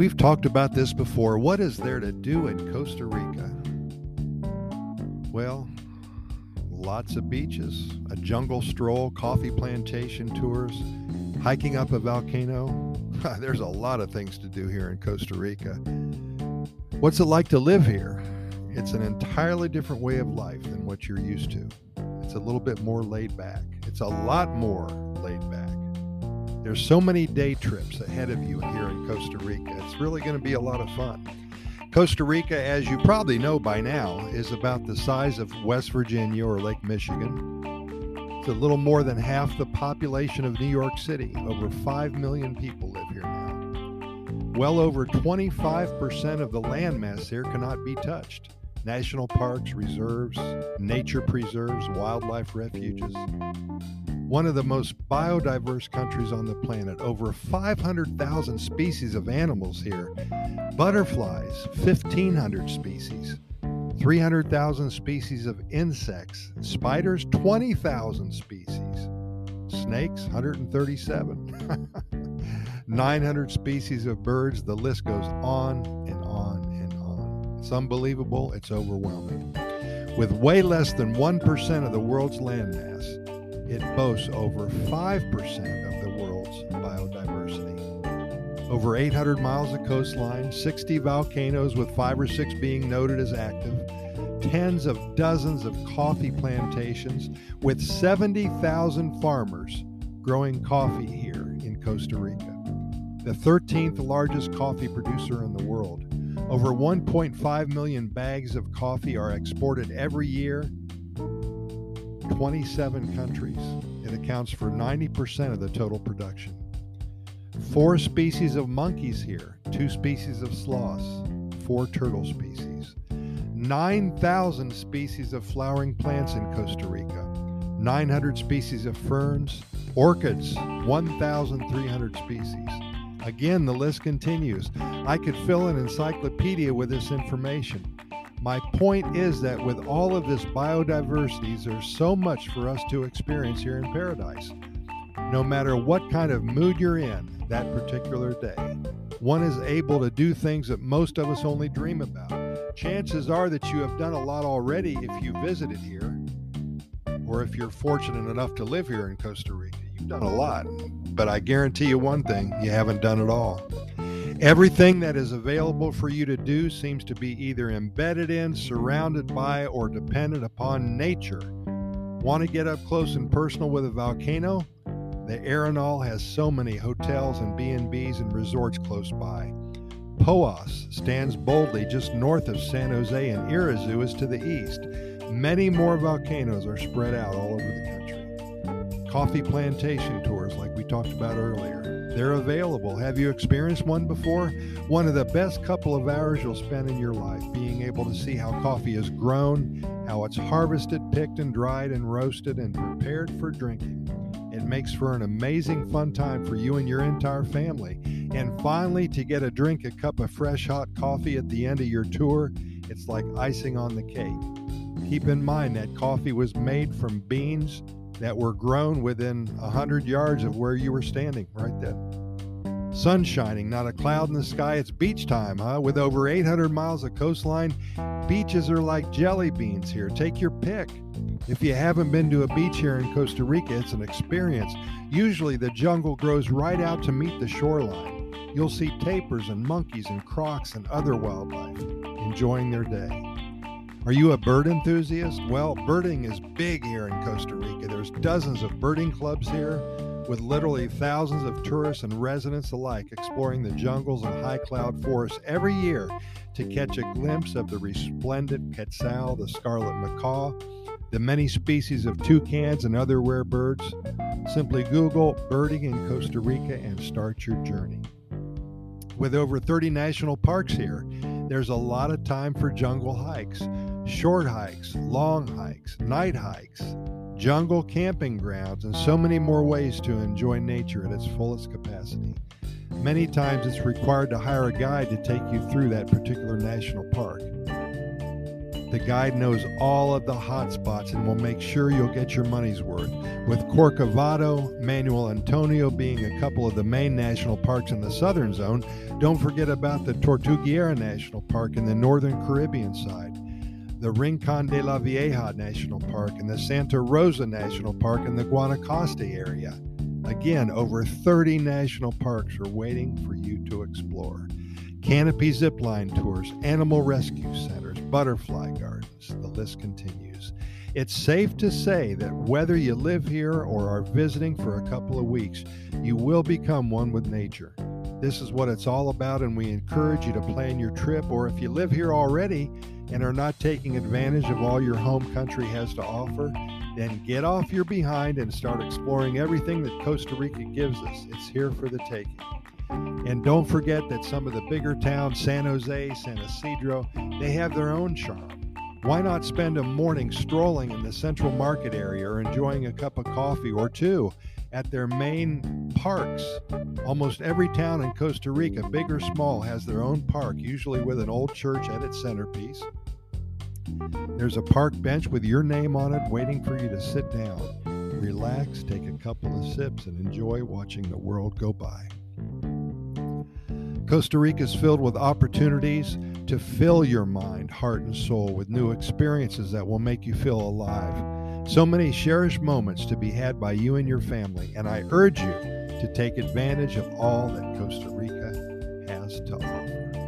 We've talked about this before. What is there to do in Costa Rica? Well, lots of beaches, a jungle stroll, coffee plantation tours, hiking up a volcano. There's a lot of things to do here in Costa Rica. What's it like to live here? It's an entirely different way of life than what you're used to. It's a little bit more laid back. It's a lot more laid back. There's so many day trips ahead of you here in Costa Rica. It's really going to be a lot of fun. Costa Rica, as you probably know by now, is about the size of West Virginia or Lake Michigan. It's a little more than half the population of New York City. Over 5 million people live here now. Well over 25% of the landmass here cannot be touched. National parks, reserves, nature preserves, wildlife refuges. One of the most biodiverse countries on the planet. Over 500,000 species of animals here. Butterflies, 1,500 species. 300,000 species of insects. Spiders, 20,000 species. Snakes, 137. 900 species of birds. The list goes on and on and on. It's unbelievable. It's overwhelming. With way less than 1% of the world's landmass, it boasts over 5% of the world's biodiversity. Over 800 miles of coastline, 60 volcanoes with five or six being noted as active, tens of dozens of coffee plantations with 70,000 farmers growing coffee here in Costa Rica. The 13th largest coffee producer in the world. Over 1.5 million bags of coffee are exported every year 27 countries. It accounts for 90% of the total production. Four species of monkeys here, two species of sloths, four turtle species. 9,000 species of flowering plants in Costa Rica, 900 species of ferns, orchids, 1,300 species. Again, the list continues. I could fill an encyclopedia with this information. My point is that with all of this biodiversity, there's so much for us to experience here in paradise. No matter what kind of mood you're in that particular day, one is able to do things that most of us only dream about. Chances are that you have done a lot already if you visited here, or if you're fortunate enough to live here in Costa Rica. You've done a lot, but I guarantee you one thing you haven't done it all. Everything that is available for you to do seems to be either embedded in, surrounded by, or dependent upon nature. Want to get up close and personal with a volcano? The Arenal has so many hotels and B&Bs and resorts close by. Poas stands boldly just north of San Jose and Irazu is to the east. Many more volcanoes are spread out all over the country. Coffee plantation tours like we talked about earlier. They're available. Have you experienced one before? One of the best couple of hours you'll spend in your life being able to see how coffee is grown, how it's harvested, picked, and dried, and roasted, and prepared for drinking. It makes for an amazing fun time for you and your entire family. And finally, to get a drink, a cup of fresh hot coffee at the end of your tour, it's like icing on the cake. Keep in mind that coffee was made from beans that were grown within a hundred yards of where you were standing, right then. Sun shining, not a cloud in the sky. It's beach time, huh? With over 800 miles of coastline, beaches are like jelly beans here. Take your pick. If you haven't been to a beach here in Costa Rica, it's an experience. Usually the jungle grows right out to meet the shoreline. You'll see tapirs and monkeys and crocs and other wildlife enjoying their day. Are you a bird enthusiast? Well, birding is big here in Costa Rica. There's dozens of birding clubs here with literally thousands of tourists and residents alike exploring the jungles and high cloud forests every year to catch a glimpse of the resplendent quetzal, the scarlet macaw, the many species of toucans and other rare birds. Simply Google birding in Costa Rica and start your journey. With over 30 national parks here, there's a lot of time for jungle hikes, short hikes, long hikes, night hikes, jungle camping grounds, and so many more ways to enjoy nature at its fullest capacity. Many times it's required to hire a guide to take you through that particular national park. The guide knows all of the hot spots and will make sure you'll get your money's worth. With Corcovado, Manuel Antonio being a couple of the main national parks in the southern zone, don't forget about the Tortuguero National Park in the northern Caribbean side, the Rincon de la Vieja National Park, and the Santa Rosa National Park in the Guanacaste area. Again, over 30 national parks are waiting for you to explore. Canopy zipline tours, animal rescue centers, butterfly gardens, the list continues. It's safe to say that whether you live here or are visiting for a couple of weeks, you will become one with nature. This is what it's all about, and we encourage you to plan your trip, or if you live here already and are not taking advantage of all your home country has to offer, then get off your behind and start exploring everything that Costa Rica gives us. It's here for the taking. And don't forget that some of the bigger towns, San Jose, San Isidro, they have their own charm. Why not spend a morning strolling in the central market area or enjoying a cup of coffee or two at their main parks? Almost every town in Costa Rica, big or small, has their own park, usually with an old church at its centerpiece. There's a park bench with your name on it waiting for you to sit down, relax, take a couple of sips, and enjoy watching the world go by. Costa Rica is filled with opportunities to fill your mind, heart, and soul with new experiences that will make you feel alive. So many cherished moments to be had by you and your family, and I urge you to take advantage of all that Costa Rica has to offer.